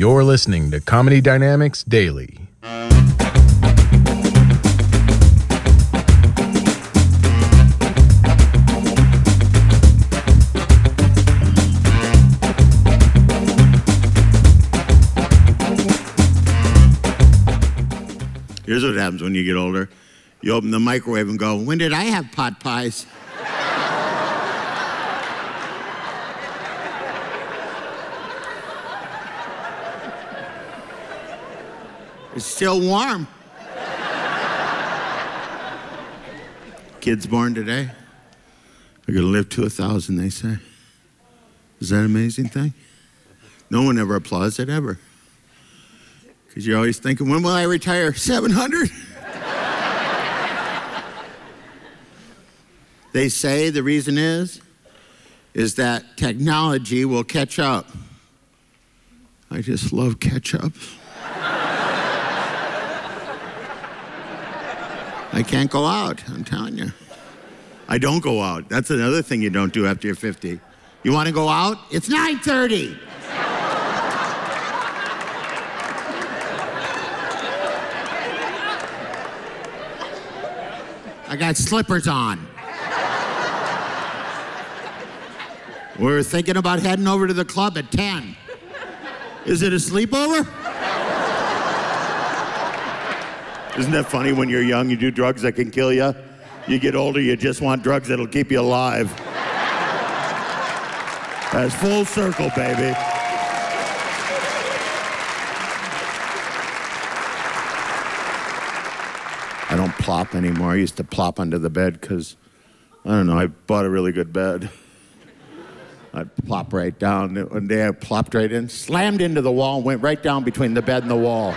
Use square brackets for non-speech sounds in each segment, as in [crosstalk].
You're listening to Comedy Dynamics Daily. Here's what happens when you get older. You open the microwave and go, When did I have pot pies? It's still warm. Kids born today are going to live to a thousand, they say. Is that an amazing thing? No one ever applauds it, ever. Because you're always thinking, when will I retire? 700? they say the reason is, is that technology will catch up. I just love ketchup. I can't go out, I'm telling you. I don't go out. That's another thing you don't do after you're 50. You want to go out? It's 9:30. I got slippers on. We're thinking about heading over to the club at 10. Is it a sleepover? Isn't that funny when you're young, you do drugs that can kill you? You get older, you just want drugs that'll keep you alive. That's full circle, baby. I don't plop anymore. I used to plop under the bed because, I don't know, I bought a really good bed. I'd plop right down. One day I plopped right in, slammed into the wall, and went right down between the bed and the wall.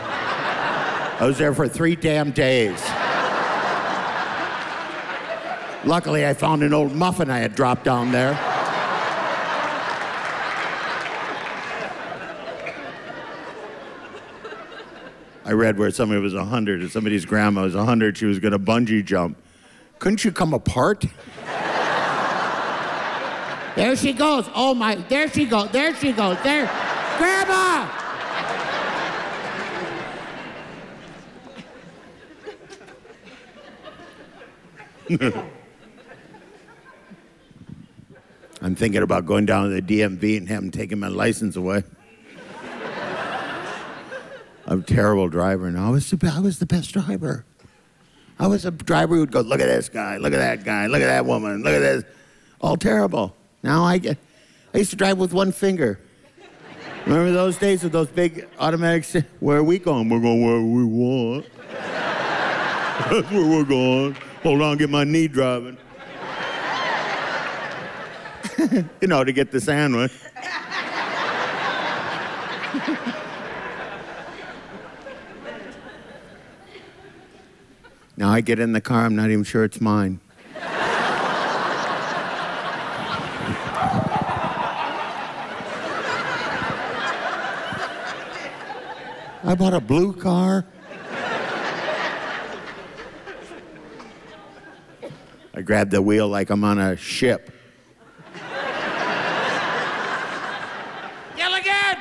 I was there for three damn days. Luckily, I found an old muffin I had dropped down there. I read where somebody was 100 and somebody's grandma was 100, she was going to bungee jump. Couldn't you come apart? there she goes. Oh my, there she goes. There she goes. There. Grandma! [laughs] I'm thinking about going down to the DMV and having taken my license away. I'm a terrible driver now. I was, the, I was the best driver. I was a driver who would go, look at this guy, look at that guy, look at that woman, look at this. All terrible. Now I get, I used to drive with one finger. Remember those days with those big automatics? Where are we going? We're going where we want. That's [laughs] where we're going. Hold on, get my knee driving. [laughs] you know, to get the sandwich. now I get in the car, I'm not even sure it's mine. I bought a blue car. I grab the wheel like I'm on a ship. Yell again!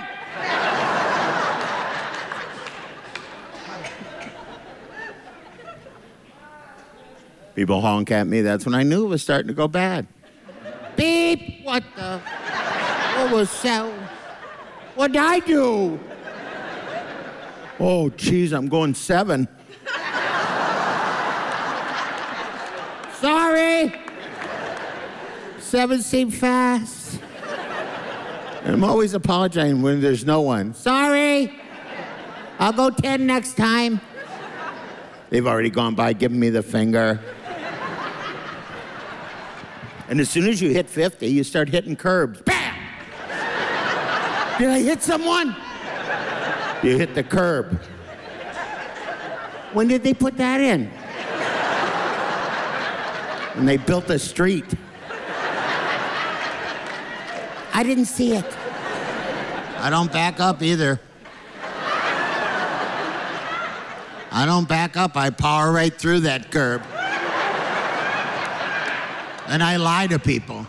People honk at me. That's when I knew it was starting to go bad. Beep! What the? What was that? What did I do? Oh, geez, I'm going seven. Sorry. Seven seemed fast. And I'm always apologizing when there's no one. Sorry. I'll go 10 next time. They've already gone by giving me the finger. and as soon as you hit 50, you start hitting curbs. Bam! Did I hit someone? You hit the curb. When did they put that in? And they built a street. I didn't see it. I don't back up either. I don't back up. I power right through that curb. And I lie to people.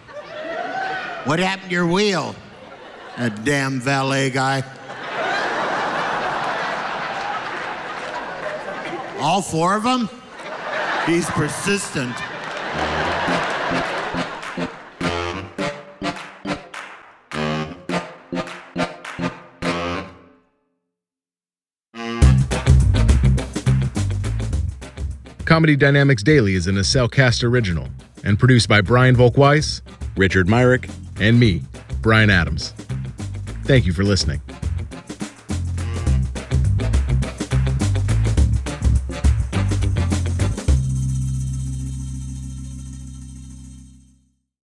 What happened to your wheel? A damn valet guy. All four of them? He's persistent. Comedy Dynamics Daily is an Acelcast original and produced by Brian Volkweiss, Richard Myrick, and me, Brian Adams. Thank you for listening.